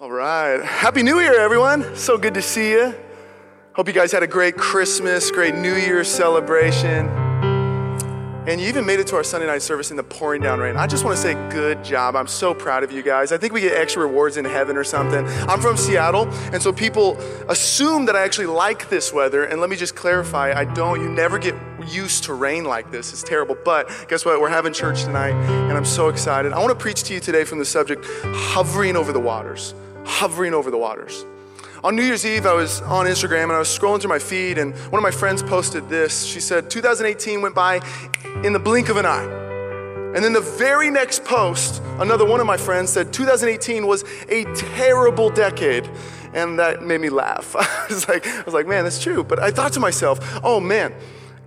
All right. Happy New Year, everyone. So good to see you. Hope you guys had a great Christmas, great New Year celebration. And you even made it to our Sunday night service in the pouring down rain. I just want to say good job. I'm so proud of you guys. I think we get extra rewards in heaven or something. I'm from Seattle, and so people assume that I actually like this weather. And let me just clarify I don't. You never get used to rain like this. It's terrible. But guess what? We're having church tonight, and I'm so excited. I want to preach to you today from the subject hovering over the waters hovering over the waters. On New Year's Eve, I was on Instagram and I was scrolling through my feed, and one of my friends posted this. She said, 2018 went by in the blink of an eye. And then the very next post, another one of my friends said, 2018 was a terrible decade. And that made me laugh. I was like, I was like, man, that's true. But I thought to myself, oh man,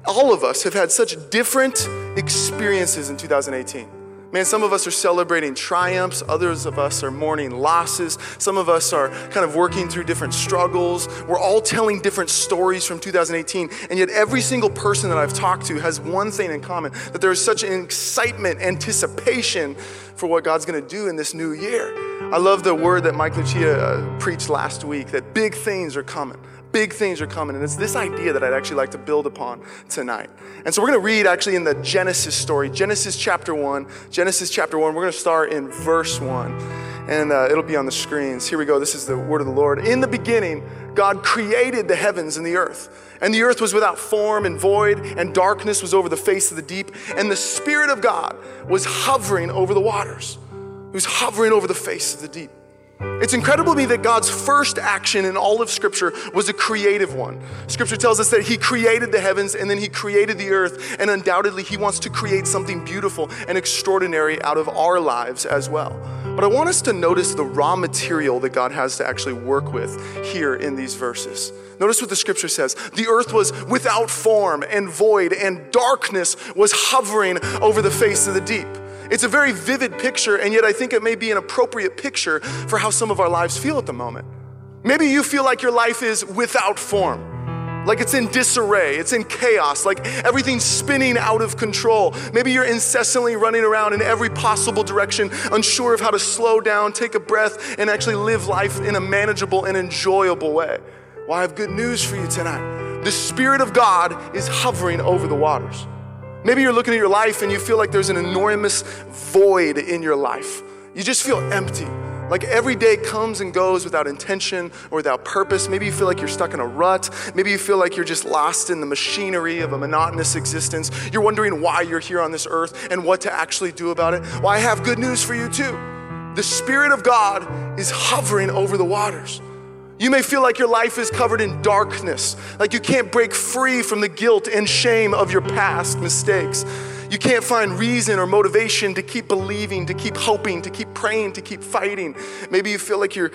all of us have had such different experiences in 2018. Man, some of us are celebrating triumphs, others of us are mourning losses, some of us are kind of working through different struggles. We're all telling different stories from 2018, and yet every single person that I've talked to has one thing in common that there is such an excitement, anticipation for what God's gonna do in this new year. I love the word that Mike Lucia uh, preached last week that big things are coming big things are coming. And it's this idea that I'd actually like to build upon tonight. And so we're going to read actually in the Genesis story, Genesis chapter 1. Genesis chapter 1. We're going to start in verse 1. And uh, it'll be on the screens. Here we go. This is the word of the Lord. In the beginning, God created the heavens and the earth. And the earth was without form and void, and darkness was over the face of the deep. And the Spirit of God was hovering over the waters. He was hovering over the face of the deep. It's incredible to me that God's first action in all of Scripture was a creative one. Scripture tells us that He created the heavens and then He created the earth, and undoubtedly He wants to create something beautiful and extraordinary out of our lives as well. But I want us to notice the raw material that God has to actually work with here in these verses. Notice what the scripture says. The earth was without form and void, and darkness was hovering over the face of the deep. It's a very vivid picture, and yet I think it may be an appropriate picture for how some of our lives feel at the moment. Maybe you feel like your life is without form, like it's in disarray, it's in chaos, like everything's spinning out of control. Maybe you're incessantly running around in every possible direction, unsure of how to slow down, take a breath, and actually live life in a manageable and enjoyable way. Well, I have good news for you tonight. The Spirit of God is hovering over the waters. Maybe you're looking at your life and you feel like there's an enormous void in your life. You just feel empty. Like every day comes and goes without intention or without purpose. Maybe you feel like you're stuck in a rut. Maybe you feel like you're just lost in the machinery of a monotonous existence. You're wondering why you're here on this earth and what to actually do about it. Well, I have good news for you too. The Spirit of God is hovering over the waters. You may feel like your life is covered in darkness, like you can't break free from the guilt and shame of your past mistakes. You can't find reason or motivation to keep believing, to keep hoping, to keep praying, to keep fighting. Maybe you feel like you're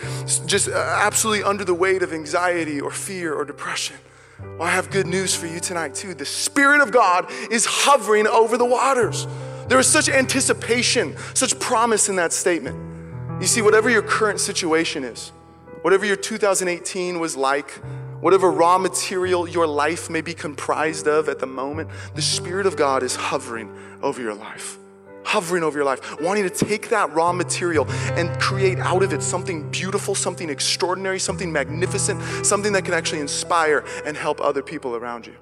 just uh, absolutely under the weight of anxiety or fear or depression. Well, I have good news for you tonight, too. The Spirit of God is hovering over the waters. There is such anticipation, such promise in that statement. You see, whatever your current situation is, whatever your 2018 was like, whatever raw material your life may be comprised of at the moment, the Spirit of God is hovering over your life. Hovering over your life, wanting to take that raw material and create out of it something beautiful, something extraordinary, something magnificent, something that can actually inspire and help other people around you.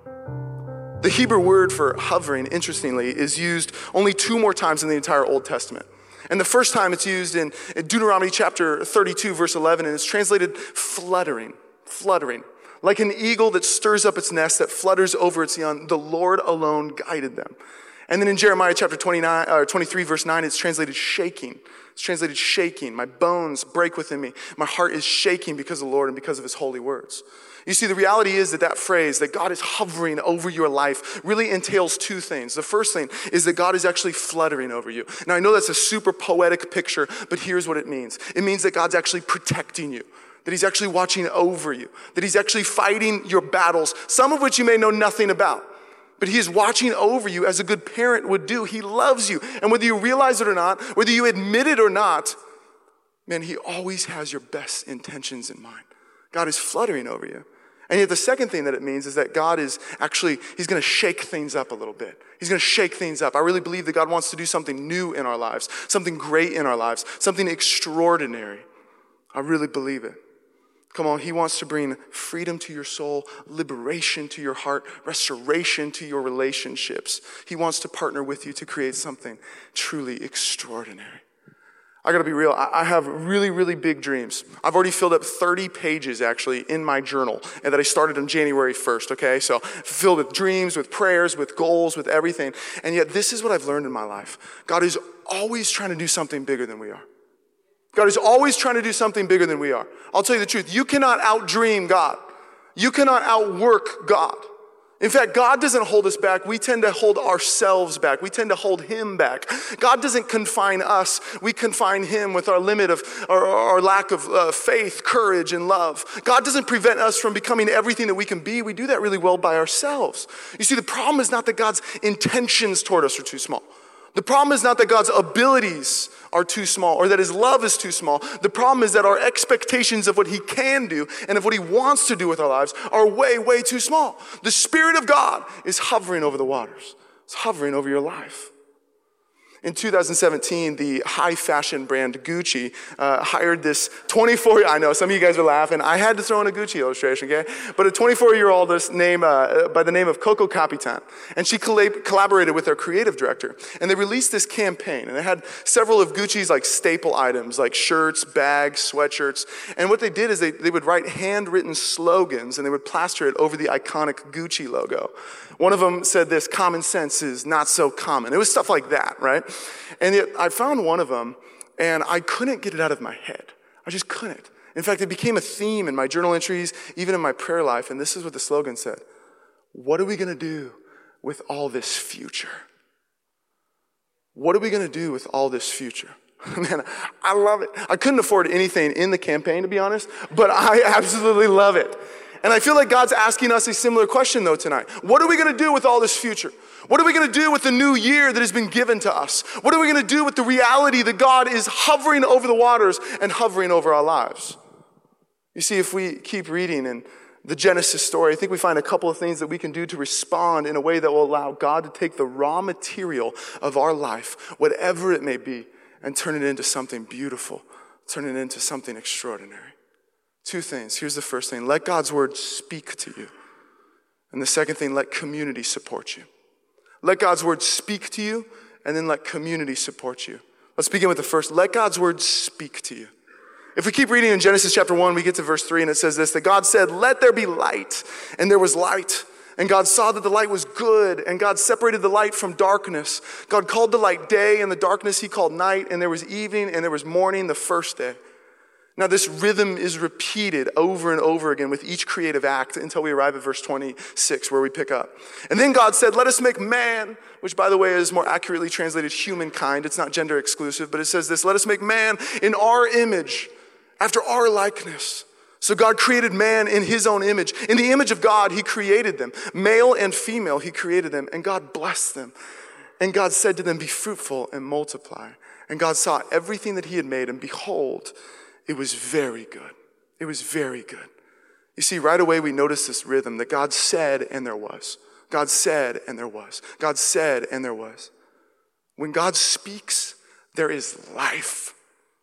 The Hebrew word for hovering, interestingly, is used only two more times in the entire Old Testament. And the first time it's used in Deuteronomy chapter 32, verse 11, and it's translated fluttering, fluttering. Like an eagle that stirs up its nest, that flutters over its young, the Lord alone guided them. And then in Jeremiah chapter 29, or 23, verse 9, it's translated shaking. It's translated shaking. My bones break within me. My heart is shaking because of the Lord and because of his holy words. You see, the reality is that that phrase, that God is hovering over your life, really entails two things. The first thing is that God is actually fluttering over you. Now, I know that's a super poetic picture, but here's what it means it means that God's actually protecting you. That he's actually watching over you, that he's actually fighting your battles, some of which you may know nothing about. But he is watching over you as a good parent would do. He loves you. And whether you realize it or not, whether you admit it or not, man, he always has your best intentions in mind. God is fluttering over you. And yet the second thing that it means is that God is actually, He's gonna shake things up a little bit. He's gonna shake things up. I really believe that God wants to do something new in our lives, something great in our lives, something extraordinary. I really believe it. Come on, He wants to bring freedom to your soul, liberation to your heart, restoration to your relationships. He wants to partner with you to create something truly extraordinary. I gotta be real, I have really, really big dreams. I've already filled up 30 pages actually in my journal and that I started on January 1st, okay? So filled with dreams, with prayers, with goals, with everything. And yet, this is what I've learned in my life God is always trying to do something bigger than we are. God is always trying to do something bigger than we are. I'll tell you the truth. You cannot outdream God. You cannot outwork God. In fact, God doesn't hold us back. We tend to hold ourselves back. We tend to hold Him back. God doesn't confine us. We confine Him with our limit of our, our lack of uh, faith, courage, and love. God doesn't prevent us from becoming everything that we can be. We do that really well by ourselves. You see, the problem is not that God's intentions toward us are too small. The problem is not that God's abilities are too small or that his love is too small. The problem is that our expectations of what he can do and of what he wants to do with our lives are way, way too small. The Spirit of God is hovering over the waters, it's hovering over your life. In 2017, the high fashion brand Gucci uh, hired this 24, I know some of you guys are laughing. I had to throw in a Gucci illustration, okay? But a 24 year old name, uh, by the name of Coco Capitan. And she collab- collaborated with their creative director. And they released this campaign. And it had several of Gucci's like staple items, like shirts, bags, sweatshirts. And what they did is they, they would write handwritten slogans and they would plaster it over the iconic Gucci logo. One of them said this common sense is not so common. It was stuff like that, right? And yet I found one of them and I couldn't get it out of my head. I just couldn't. In fact, it became a theme in my journal entries, even in my prayer life. And this is what the slogan said What are we going to do with all this future? What are we going to do with all this future? Man, I love it. I couldn't afford anything in the campaign, to be honest, but I absolutely love it. And I feel like God's asking us a similar question, though, tonight. What are we going to do with all this future? What are we going to do with the new year that has been given to us? What are we going to do with the reality that God is hovering over the waters and hovering over our lives? You see, if we keep reading in the Genesis story, I think we find a couple of things that we can do to respond in a way that will allow God to take the raw material of our life, whatever it may be, and turn it into something beautiful, turn it into something extraordinary. Two things. Here's the first thing let God's word speak to you. And the second thing, let community support you. Let God's word speak to you, and then let community support you. Let's begin with the first. Let God's word speak to you. If we keep reading in Genesis chapter 1, we get to verse 3, and it says this that God said, Let there be light. And there was light. And God saw that the light was good, and God separated the light from darkness. God called the light day, and the darkness he called night, and there was evening, and there was morning the first day. Now, this rhythm is repeated over and over again with each creative act until we arrive at verse 26, where we pick up. And then God said, Let us make man, which, by the way, is more accurately translated humankind. It's not gender exclusive, but it says this Let us make man in our image, after our likeness. So God created man in his own image. In the image of God, he created them. Male and female, he created them, and God blessed them. And God said to them, Be fruitful and multiply. And God saw everything that he had made, and behold, it was very good. It was very good. You see, right away we notice this rhythm that God said and there was. God said and there was. God said and there was. When God speaks, there is life.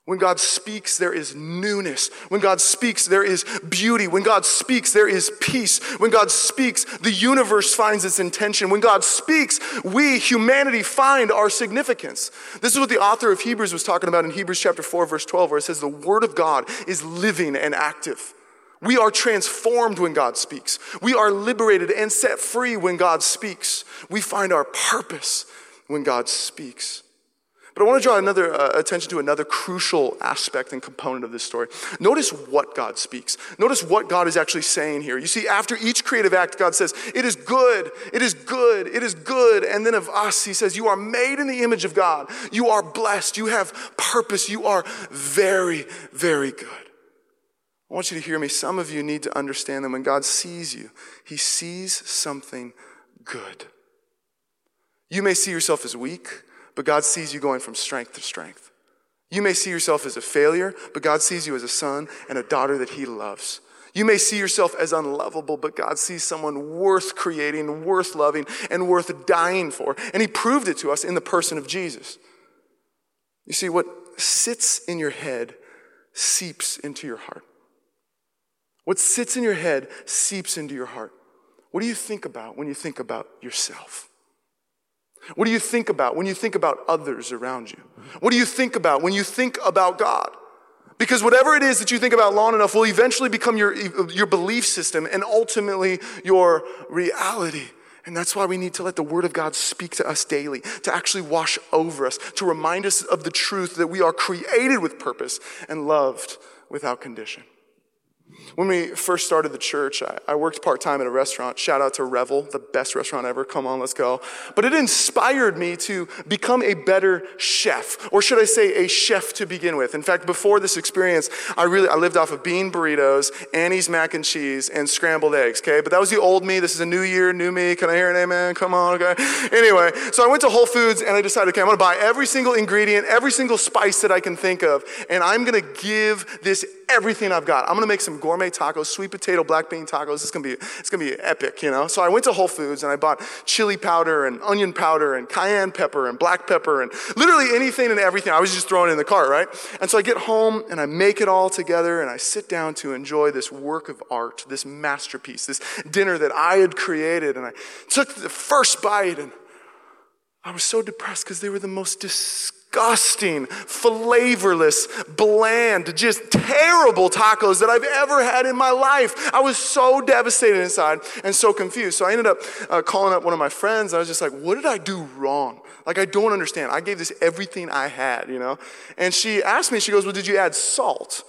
When God speaks, there is newness. When God speaks, there is beauty. When God speaks, there is peace. When God speaks, the universe finds its intention. When God speaks, we, humanity, find our significance. This is what the author of Hebrews was talking about in Hebrews chapter 4, verse 12, where it says, The word of God is living and active. We are transformed when God speaks. We are liberated and set free when God speaks. We find our purpose when God speaks. But I want to draw another uh, attention to another crucial aspect and component of this story. Notice what God speaks. Notice what God is actually saying here. You see, after each creative act, God says, It is good, it is good, it is good. And then of us, He says, You are made in the image of God. You are blessed. You have purpose. You are very, very good. I want you to hear me. Some of you need to understand that when God sees you, He sees something good. You may see yourself as weak but God sees you going from strength to strength. You may see yourself as a failure, but God sees you as a son and a daughter that He loves. You may see yourself as unlovable, but God sees someone worth creating, worth loving, and worth dying for. And He proved it to us in the person of Jesus. You see, what sits in your head seeps into your heart. What sits in your head seeps into your heart. What do you think about when you think about yourself? What do you think about when you think about others around you? What do you think about when you think about God? Because whatever it is that you think about long enough will eventually become your, your belief system and ultimately your reality. And that's why we need to let the Word of God speak to us daily, to actually wash over us, to remind us of the truth that we are created with purpose and loved without condition. When we first started the church, I, I worked part time at a restaurant. Shout out to Revel, the best restaurant ever. Come on, let's go. But it inspired me to become a better chef, or should I say, a chef to begin with. In fact, before this experience, I really I lived off of bean burritos, Annie's mac and cheese, and scrambled eggs. Okay, but that was the old me. This is a new year, new me. Can I hear an amen? Come on, okay. Anyway, so I went to Whole Foods and I decided, okay, I'm going to buy every single ingredient, every single spice that I can think of, and I'm going to give this everything I've got. I'm gonna make some gourmet tacos, sweet potato, black bean tacos. It's gonna be, it's gonna be epic, you know? So I went to Whole Foods and I bought chili powder and onion powder and cayenne pepper and black pepper and literally anything and everything. I was just throwing in the cart, right? And so I get home and I make it all together and I sit down to enjoy this work of art, this masterpiece, this dinner that I had created. And I took the first bite and I was so depressed because they were the most disgusting disgusting, flavorless, bland, just terrible tacos that I've ever had in my life. I was so devastated inside and so confused. So I ended up uh, calling up one of my friends. I was just like, what did I do wrong? Like, I don't understand. I gave this everything I had, you know? And she asked me, she goes, well, did you add salt?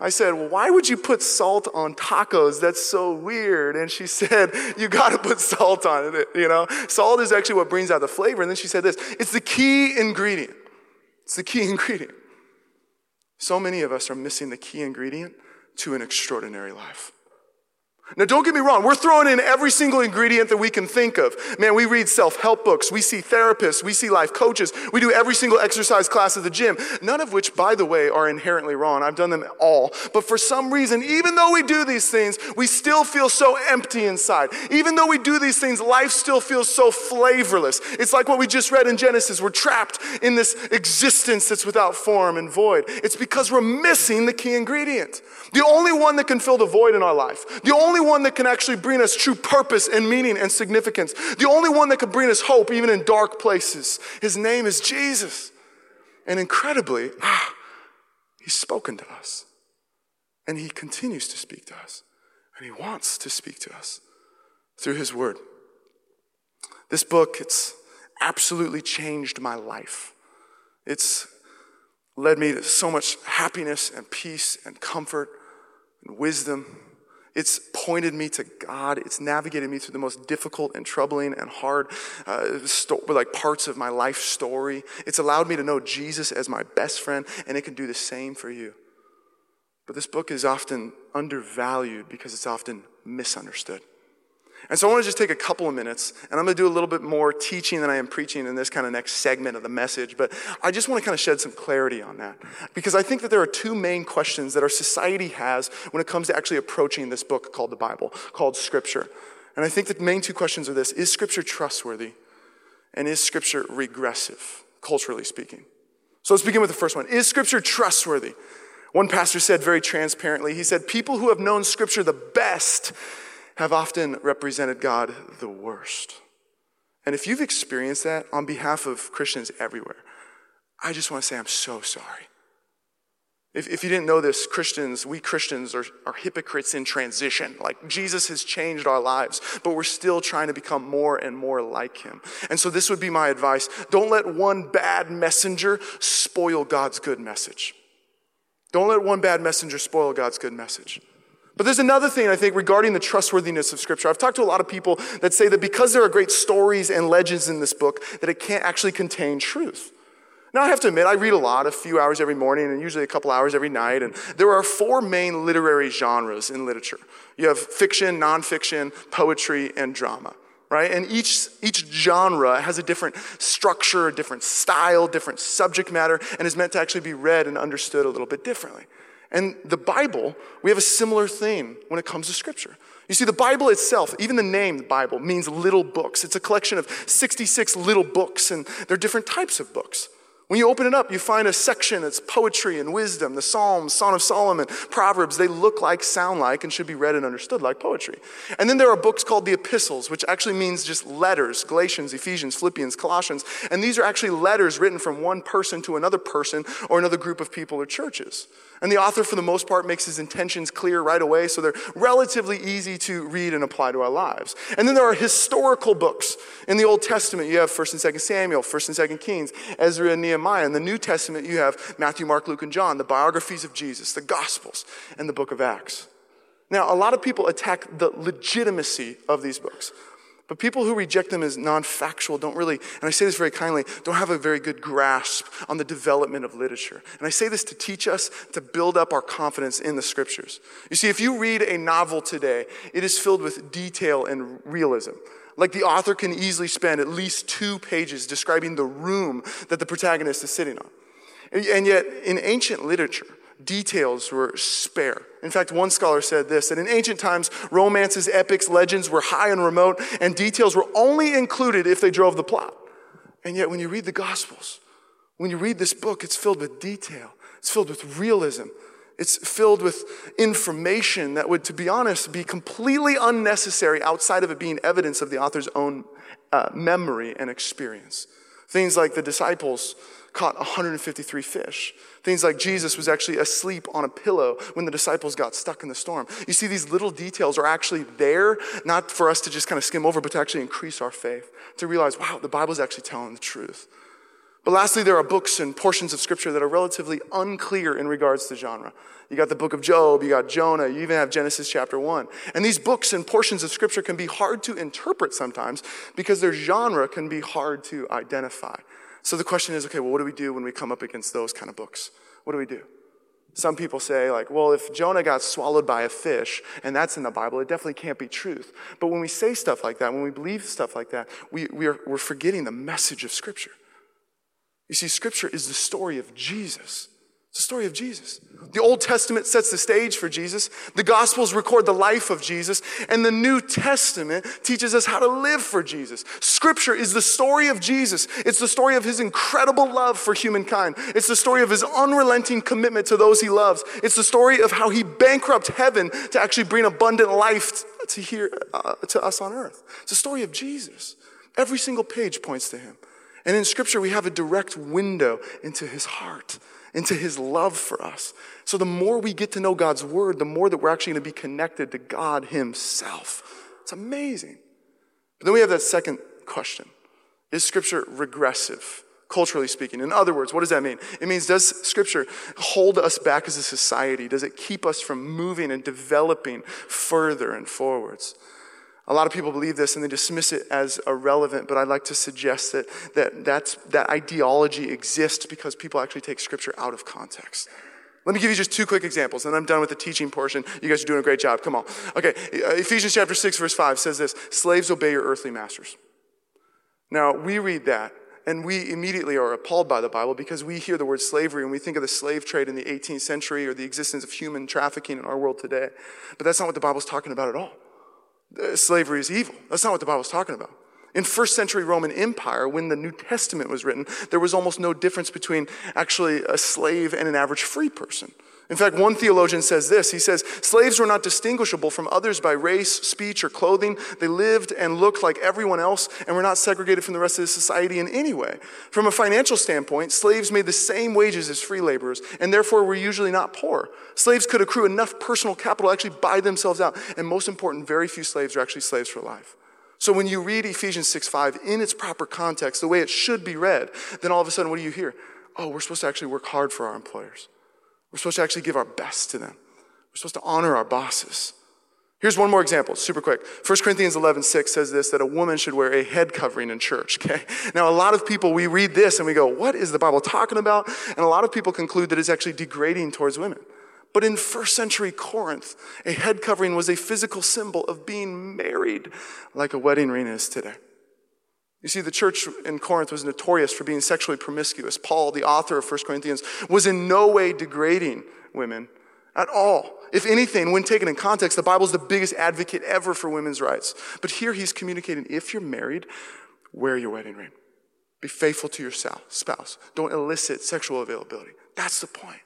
I said, well, why would you put salt on tacos? That's so weird. And she said, you got to put salt on it, you know? Salt is actually what brings out the flavor. And then she said this, it's the key ingredient. It's the key ingredient. So many of us are missing the key ingredient to an extraordinary life. Now, don't get me wrong, we're throwing in every single ingredient that we can think of. Man, we read self help books, we see therapists, we see life coaches, we do every single exercise class at the gym, none of which, by the way, are inherently wrong. I've done them all. But for some reason, even though we do these things, we still feel so empty inside. Even though we do these things, life still feels so flavorless. It's like what we just read in Genesis. We're trapped in this existence that's without form and void. It's because we're missing the key ingredient. The only one that can fill the void in our life. The only one that can actually bring us true purpose and meaning and significance. The only one that can bring us hope even in dark places. His name is Jesus. And incredibly, ah, he's spoken to us. And he continues to speak to us. And he wants to speak to us through his word. This book, it's absolutely changed my life. It's led me to so much happiness and peace and comfort and wisdom. It's pointed me to God. It's navigated me through the most difficult and troubling and hard, uh, sto- like parts of my life story. It's allowed me to know Jesus as my best friend, and it can do the same for you. But this book is often undervalued because it's often misunderstood. And so I want to just take a couple of minutes, and I'm going to do a little bit more teaching than I am preaching in this kind of next segment of the message. But I just want to kind of shed some clarity on that. Because I think that there are two main questions that our society has when it comes to actually approaching this book called the Bible, called Scripture. And I think the main two questions are this Is Scripture trustworthy? And is Scripture regressive, culturally speaking? So let's begin with the first one Is Scripture trustworthy? One pastor said very transparently, he said, People who have known Scripture the best have often represented God the worst. And if you've experienced that on behalf of Christians everywhere, I just want to say I'm so sorry. If, if you didn't know this, Christians, we Christians are, are hypocrites in transition. Like Jesus has changed our lives, but we're still trying to become more and more like him. And so this would be my advice. Don't let one bad messenger spoil God's good message. Don't let one bad messenger spoil God's good message. But there's another thing I think regarding the trustworthiness of Scripture. I've talked to a lot of people that say that because there are great stories and legends in this book, that it can't actually contain truth. Now, I have to admit, I read a lot, a few hours every morning and usually a couple hours every night. And there are four main literary genres in literature you have fiction, nonfiction, poetry, and drama right? And each, each genre has a different structure, a different style, different subject matter, and is meant to actually be read and understood a little bit differently. And the Bible, we have a similar thing when it comes to Scripture. You see, the Bible itself, even the name the Bible, means little books. It's a collection of 66 little books, and they're different types of books. When you open it up, you find a section that's poetry and wisdom, the Psalms, Song of Solomon, Proverbs. They look like, sound like, and should be read and understood like poetry. And then there are books called the epistles, which actually means just letters Galatians, Ephesians, Philippians, Colossians. And these are actually letters written from one person to another person or another group of people or churches. And the author, for the most part, makes his intentions clear right away, so they're relatively easy to read and apply to our lives. And then there are historical books. In the Old Testament, you have 1st and 2nd Samuel, 1st and 2nd Kings, Ezra and Nehemiah. In the New Testament, you have Matthew, Mark, Luke, and John, the biographies of Jesus, the Gospels, and the book of Acts. Now, a lot of people attack the legitimacy of these books. But people who reject them as non factual don't really, and I say this very kindly, don't have a very good grasp on the development of literature. And I say this to teach us to build up our confidence in the scriptures. You see, if you read a novel today, it is filled with detail and realism. Like the author can easily spend at least two pages describing the room that the protagonist is sitting on. And yet, in ancient literature, details were spare. In fact, one scholar said this that in ancient times, romances, epics, legends were high and remote, and details were only included if they drove the plot. And yet, when you read the Gospels, when you read this book, it's filled with detail, it's filled with realism. It's filled with information that would, to be honest, be completely unnecessary outside of it being evidence of the author's own uh, memory and experience. Things like the disciples caught 153 fish. Things like Jesus was actually asleep on a pillow when the disciples got stuck in the storm. You see, these little details are actually there, not for us to just kind of skim over, but to actually increase our faith, to realize, wow, the Bible's actually telling the truth. But lastly, there are books and portions of Scripture that are relatively unclear in regards to genre. You got the book of Job, you got Jonah, you even have Genesis chapter 1. And these books and portions of Scripture can be hard to interpret sometimes because their genre can be hard to identify. So the question is okay, well, what do we do when we come up against those kind of books? What do we do? Some people say, like, well, if Jonah got swallowed by a fish and that's in the Bible, it definitely can't be truth. But when we say stuff like that, when we believe stuff like that, we, we are, we're forgetting the message of Scripture. You see, Scripture is the story of Jesus. It's the story of Jesus. The Old Testament sets the stage for Jesus. The Gospels record the life of Jesus. And the New Testament teaches us how to live for Jesus. Scripture is the story of Jesus. It's the story of his incredible love for humankind. It's the story of his unrelenting commitment to those he loves. It's the story of how he bankrupted heaven to actually bring abundant life to, here, uh, to us on earth. It's the story of Jesus. Every single page points to him. And in Scripture, we have a direct window into his heart into his love for us. So the more we get to know God's word, the more that we're actually going to be connected to God himself. It's amazing. But then we have that second question. Is scripture regressive? Culturally speaking. In other words, what does that mean? It means does scripture hold us back as a society? Does it keep us from moving and developing further and forwards? A lot of people believe this and they dismiss it as irrelevant, but I'd like to suggest that, that that's, that ideology exists because people actually take scripture out of context. Let me give you just two quick examples, and I'm done with the teaching portion. You guys are doing a great job. Come on. Okay, uh, Ephesians chapter 6, verse 5 says this Slaves, obey your earthly masters. Now, we read that, and we immediately are appalled by the Bible because we hear the word slavery and we think of the slave trade in the 18th century or the existence of human trafficking in our world today. But that's not what the Bible's talking about at all Uh, slavery is evil. That's not what the Bible's talking about. In first century Roman Empire, when the New Testament was written, there was almost no difference between actually a slave and an average free person. In fact, one theologian says this. He says, slaves were not distinguishable from others by race, speech, or clothing. They lived and looked like everyone else and were not segregated from the rest of the society in any way. From a financial standpoint, slaves made the same wages as free laborers and therefore were usually not poor. Slaves could accrue enough personal capital to actually buy themselves out. And most important, very few slaves are actually slaves for life. So when you read Ephesians 6 5 in its proper context, the way it should be read, then all of a sudden, what do you hear? Oh, we're supposed to actually work hard for our employers. We're supposed to actually give our best to them. We're supposed to honor our bosses. Here's one more example, super quick. 1 Corinthians 11, 6 says this, that a woman should wear a head covering in church, okay? Now, a lot of people, we read this and we go, what is the Bible talking about? And a lot of people conclude that it's actually degrading towards women. But in first century Corinth, a head covering was a physical symbol of being married like a wedding ring is today. You see, the church in Corinth was notorious for being sexually promiscuous. Paul, the author of 1 Corinthians, was in no way degrading women at all. If anything, when taken in context, the Bible is the biggest advocate ever for women's rights. But here he's communicating if you're married, wear your wedding ring. Be faithful to your spouse. Don't elicit sexual availability. That's the point.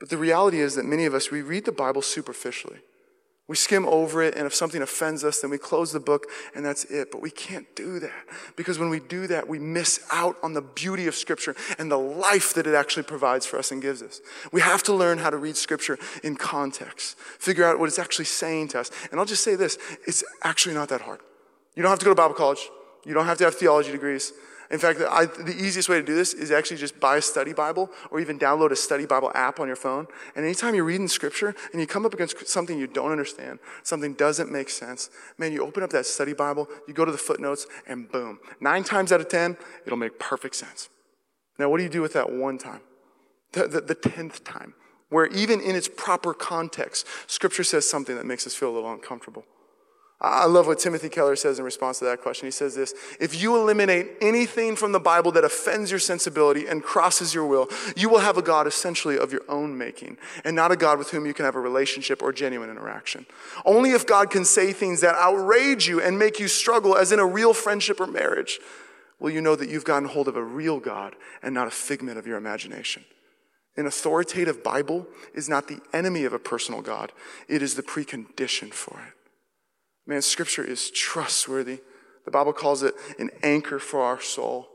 But the reality is that many of us, we read the Bible superficially. We skim over it, and if something offends us, then we close the book, and that's it. But we can't do that because when we do that, we miss out on the beauty of Scripture and the life that it actually provides for us and gives us. We have to learn how to read Scripture in context, figure out what it's actually saying to us. And I'll just say this it's actually not that hard. You don't have to go to Bible college, you don't have to have theology degrees. In fact, I, the easiest way to do this is actually just buy a study Bible or even download a study Bible app on your phone. And anytime you're reading scripture and you come up against something you don't understand, something doesn't make sense, man, you open up that study Bible, you go to the footnotes, and boom. Nine times out of ten, it'll make perfect sense. Now, what do you do with that one time? The, the, the tenth time, where even in its proper context, scripture says something that makes us feel a little uncomfortable. I love what Timothy Keller says in response to that question. He says this If you eliminate anything from the Bible that offends your sensibility and crosses your will, you will have a God essentially of your own making, and not a God with whom you can have a relationship or genuine interaction. Only if God can say things that outrage you and make you struggle, as in a real friendship or marriage, will you know that you've gotten hold of a real God and not a figment of your imagination. An authoritative Bible is not the enemy of a personal God, it is the precondition for it. Man, scripture is trustworthy. The Bible calls it an anchor for our soul.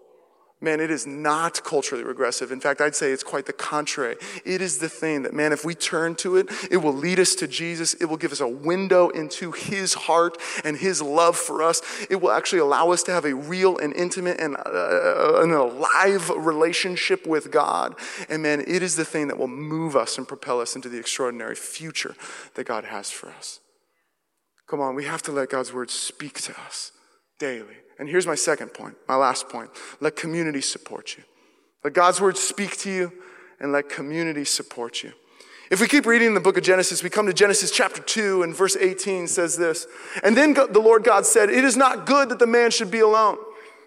Man, it is not culturally regressive. In fact, I'd say it's quite the contrary. It is the thing that, man, if we turn to it, it will lead us to Jesus. It will give us a window into His heart and His love for us. It will actually allow us to have a real and intimate and uh, an alive relationship with God. And man, it is the thing that will move us and propel us into the extraordinary future that God has for us. Come on, we have to let God's word speak to us daily. And here's my second point, my last point. Let community support you. Let God's word speak to you and let community support you. If we keep reading the book of Genesis, we come to Genesis chapter 2 and verse 18 says this. And then the Lord God said, It is not good that the man should be alone.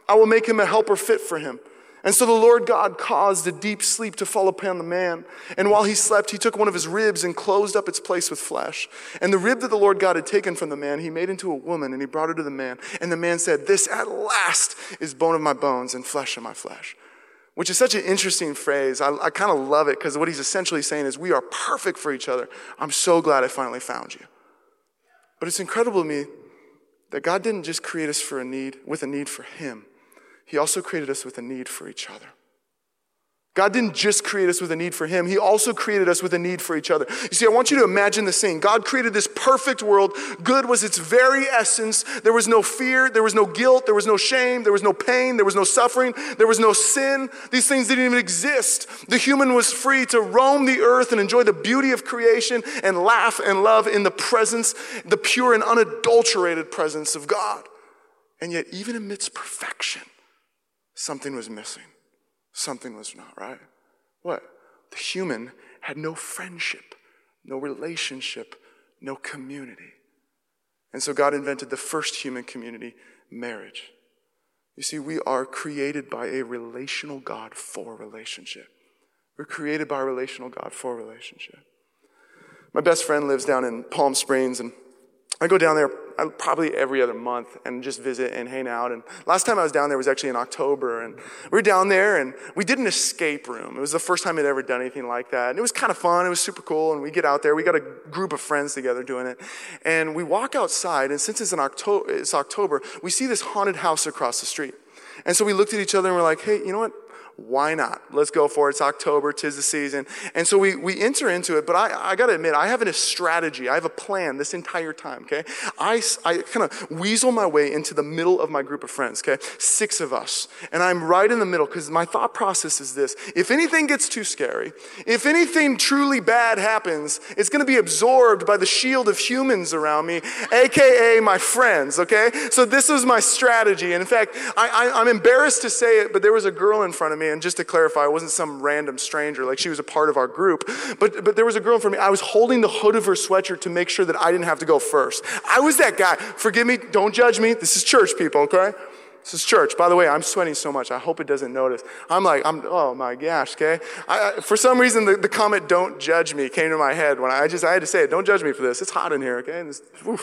I will make him a helper fit for him. And so the Lord God caused a deep sleep to fall upon the man. And while he slept, he took one of his ribs and closed up its place with flesh. And the rib that the Lord God had taken from the man, he made into a woman and he brought her to the man. And the man said, This at last is bone of my bones and flesh of my flesh. Which is such an interesting phrase. I, I kind of love it because what he's essentially saying is, We are perfect for each other. I'm so glad I finally found you. But it's incredible to me that God didn't just create us for a need, with a need for him. He also created us with a need for each other. God didn't just create us with a need for Him, He also created us with a need for each other. You see, I want you to imagine the scene. God created this perfect world. Good was its very essence. There was no fear, there was no guilt, there was no shame, there was no pain, there was no suffering, there was no sin. These things didn't even exist. The human was free to roam the earth and enjoy the beauty of creation and laugh and love in the presence, the pure and unadulterated presence of God. And yet, even amidst perfection, something was missing. Something was not right. What? The human had no friendship, no relationship, no community. And so God invented the first human community, marriage. You see, we are created by a relational God for relationship. We're created by a relational God for relationship. My best friend lives down in Palm Springs, and I go down there Uh, probably every other month and just visit and hang out. And last time I was down there was actually in October. And we were down there and we did an escape room. It was the first time I'd ever done anything like that. And it was kind of fun. It was super cool. And we get out there. We got a group of friends together doing it. And we walk outside. And since it's, in October, it's October, we see this haunted house across the street. And so we looked at each other and we're like, hey, you know what? Why not? Let's go for it. It's October, tis the season. And so we, we enter into it, but I, I got to admit, I have a strategy. I have a plan this entire time, okay? I, I kind of weasel my way into the middle of my group of friends, okay? Six of us. And I'm right in the middle because my thought process is this. If anything gets too scary, if anything truly bad happens, it's going to be absorbed by the shield of humans around me, AKA my friends, okay? So this was my strategy. And in fact, I, I, I'm embarrassed to say it, but there was a girl in front of me And just to clarify, it wasn't some random stranger, like she was a part of our group. But, but there was a girl in front of me. I was holding the hood of her sweatshirt to make sure that I didn't have to go first. I was that guy. Forgive me. Don't judge me. This is church, people, okay? This is church. By the way, I'm sweating so much. I hope it doesn't notice. I'm like, I'm, oh my gosh, okay? I, I, for some reason, the, the, comment, don't judge me, came to my head when I just, I had to say it. Don't judge me for this. It's hot in here, okay? This, all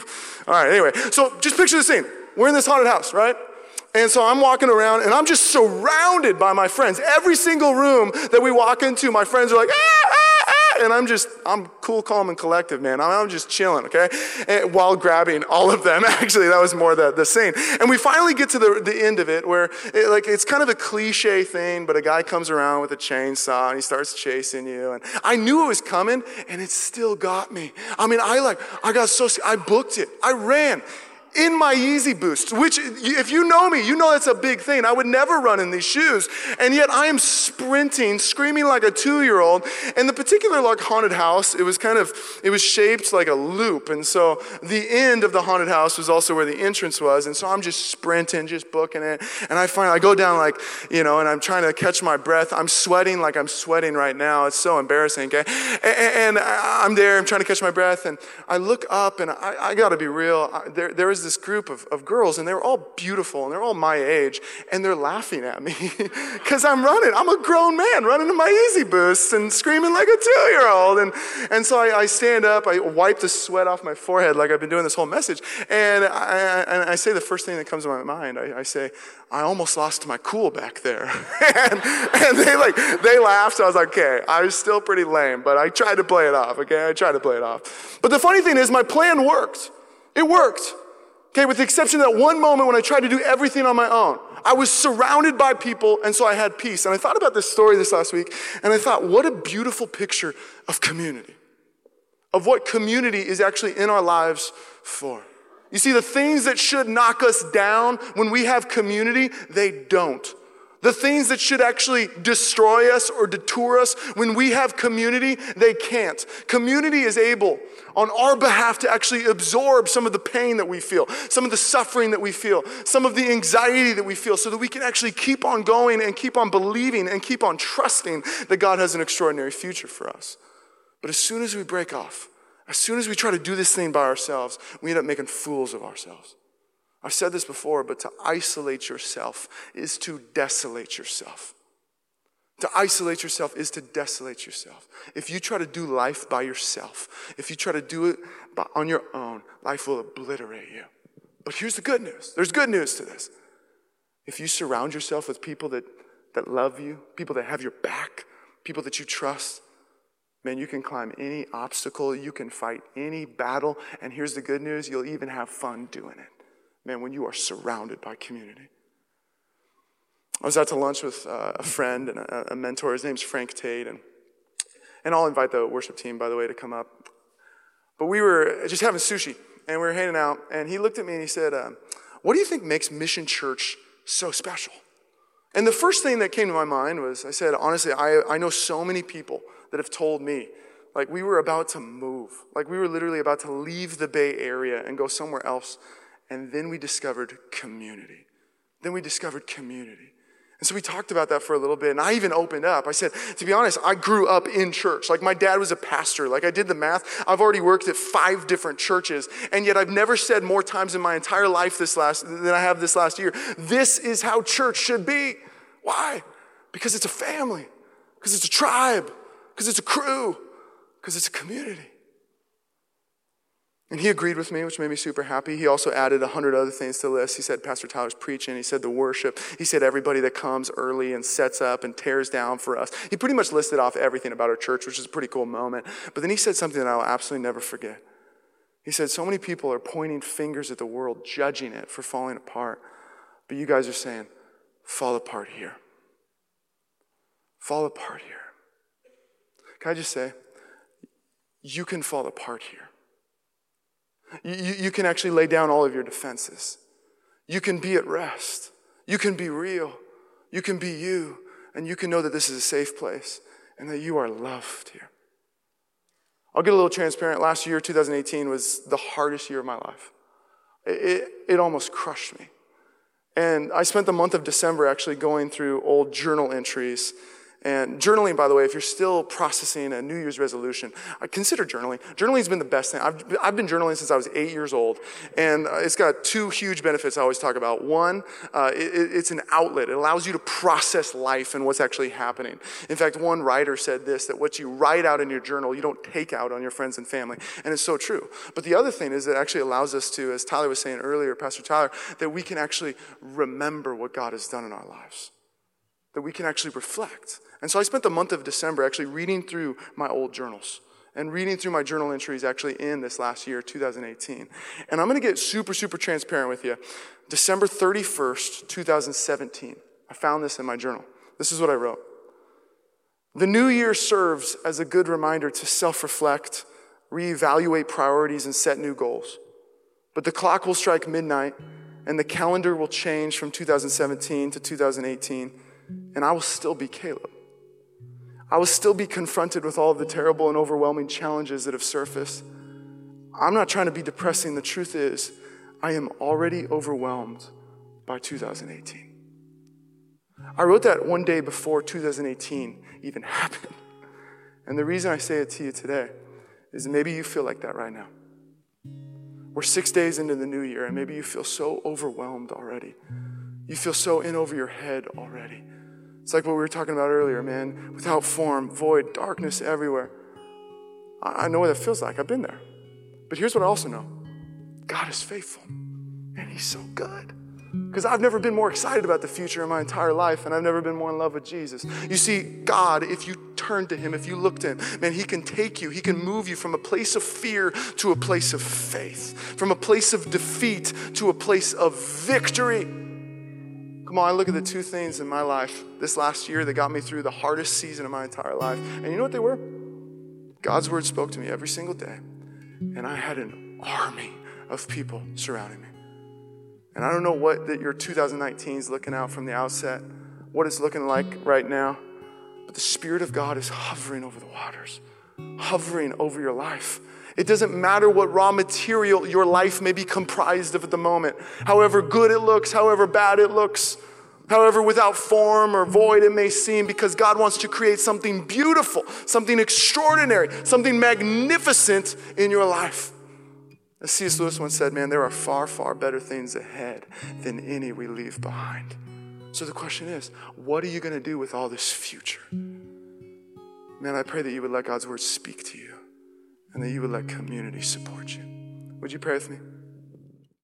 right, anyway. So just picture the scene. We're in this haunted house, right? And so I'm walking around and I'm just surrounded by my friends. Every single room that we walk into, my friends are like, ah, ah, ah, and I'm just, I'm cool, calm, and collective, man. I'm, just chilling, okay? And while grabbing all of them. Actually, that was more the, the scene. And we finally get to the, the end of it where, it, like, it's kind of a cliche thing, but a guy comes around with a chainsaw and he starts chasing you. And I knew it was coming and it still got me. I mean, I like, I got so, I booked it. I ran in my Yeezy Boost, which, if you know me, you know that's a big thing. I would never run in these shoes. And yet I am sprinting, screaming like a two year old. And the particular like haunted house, it was kind of, it was shaped like a loop. And so the end of the haunted house was also where the entrance was. And so I'm just sprinting, just booking it. And I find, I go down like, you know, and I'm trying to catch my breath. I'm sweating like I'm sweating right now. It's so embarrassing, okay? And, I'm there, I'm trying to catch my breath. And I look up and I, I gotta be real. There, there is was this group of, of girls, and they were all beautiful, and they're all my age, and they're laughing at me because I'm running. I'm a grown man running to my Yeezy Boost and screaming like a two year old. And, and so I, I, stand up, I wipe the sweat off my forehead like I've been doing this whole message, and I, and I say the first thing that comes to my mind. I, I say, I almost lost my cool back there. and, and, they like, they laughed. So I was like, okay, I was still pretty lame, but I tried to play it off, okay? I tried to play it off. But the funny thing is, my plan worked. It worked. Okay, with the exception of that one moment when I tried to do everything on my own. I was surrounded by people, and so I had peace. And I thought about this story this last week, and I thought, what a beautiful picture of community, of what community is actually in our lives for. You see, the things that should knock us down when we have community, they don't. The things that should actually destroy us or detour us, when we have community, they can't. Community is able on our behalf to actually absorb some of the pain that we feel, some of the suffering that we feel, some of the anxiety that we feel, so that we can actually keep on going and keep on believing and keep on trusting that God has an extraordinary future for us. But as soon as we break off, as soon as we try to do this thing by ourselves, we end up making fools of ourselves. I've said this before, but to isolate yourself is to desolate yourself. To isolate yourself is to desolate yourself. If you try to do life by yourself, if you try to do it on your own, life will obliterate you. But here's the good news there's good news to this. If you surround yourself with people that, that love you, people that have your back, people that you trust, man, you can climb any obstacle, you can fight any battle, and here's the good news you'll even have fun doing it man, when you are surrounded by community. I was out to lunch with uh, a friend and a, mentor. His name's Frank Tate. And, and I'll invite the worship team, by the way, to come up. But we were just having sushi and we were hanging out. And he looked at me and he said, um, What do you think makes Mission Church so special? And the first thing that came to my mind was I said, Honestly, I, I know so many people that have told me, like, we were about to move. Like, we were literally about to leave the Bay Area and go somewhere else and then we discovered community. Then we discovered community. And so we talked about that for a little bit, and I even opened up. I said, to be honest, I grew up in church. Like my dad was a pastor. Like I did the math. I've already worked at five different churches, and yet I've never said more times in my entire life this last than I have this last year. This is how church should be. Why? Because it's a family, because it's a tribe, because it's a crew, because it's a community. And he agreed with me, which made me super happy. He also added a hundred other things to the list. He said Pastor Tyler's preaching. He said the worship. He said everybody that comes early and sets up and tears down for us. He pretty much listed off everything about our church, which is a pretty cool moment. But then he said something that I'll absolutely never forget. He said, So many people are pointing fingers at the world, judging it for falling apart. But you guys are saying, Fall apart here. Fall apart here. Can I just say, you can fall apart here. You, you can actually lay down all of your defenses. You can be at rest. You can be real. You can be you. And you can know that this is a safe place and that you are loved here. I'll get a little transparent. Last year, 2018, was the hardest year of my life. It, it, it almost crushed me. And I spent the month of December actually going through old journal entries And journaling, by the way, if you're still processing a New Year's resolution, I consider journaling. Journaling's been the best thing. I've, I've been journaling since I was eight years old, and uh, it's got two huge benefits I always talk about. One, uh, it, it's an outlet. It allows you to process life and what's actually happening. In fact, one writer said this, that what you write out in your journal, you don't take out on your friends and family. And it's so true. But the other thing is it actually allows us to, as Tyler was saying earlier, Pastor Tyler, that we can actually remember what God has done in our lives. That we can actually reflect. And so I spent the month of December actually reading through my old journals and reading through my journal entries actually in this last year, 2018. And I'm to get super, super transparent with you. December 31st, 2017, I found this in my journal. This is what I wrote. The new year serves as a good reminder to self reflect, reevaluate priorities, and set new goals. But the clock will strike midnight, and the calendar will change from 2017 to 2018, and I will still be Caleb. I will still be confronted with all the terrible and overwhelming challenges that have surfaced. I'm not trying to be depressing. The truth is, I am already overwhelmed by 2018. I wrote that one day before 2018 even happened. And the reason I say it to you today is maybe you feel like that right now. We're six days into the new year, and maybe you feel so overwhelmed already. You feel so in over your head already. It's like what we were talking about earlier, man. Without form, void, darkness everywhere. I know what that feels like. I've been there. But here's what I also know God is faithful, and He's so good. Because I've never been more excited about the future in my entire life, and I've never been more in love with Jesus. You see, God, if you turn to Him, if you look to Him, man, He can take you, He can move you from a place of fear to a place of faith, from a place of defeat to a place of victory. Come on, I look at the two things in my life this last year that got me through the hardest season of my entire life. And you know what they were? God's word spoke to me every single day, and I had an army of people surrounding me. And I don't know what that your 2019 is looking out from the outset, what it's looking like right now, but the Spirit of God is hovering over the waters, hovering over your life. It doesn't matter what raw material your life may be comprised of at the moment, however good it looks, however bad it looks, however without form or void it may seem, because God wants to create something beautiful, something extraordinary, something magnificent in your life. As C.S. Lewis once said, man, there are far, far better things ahead than any we leave behind. So the question is, what are you going to do with all this future? Man, I pray that you would let God's word speak to you and that you would let community support you. Would you pray with me?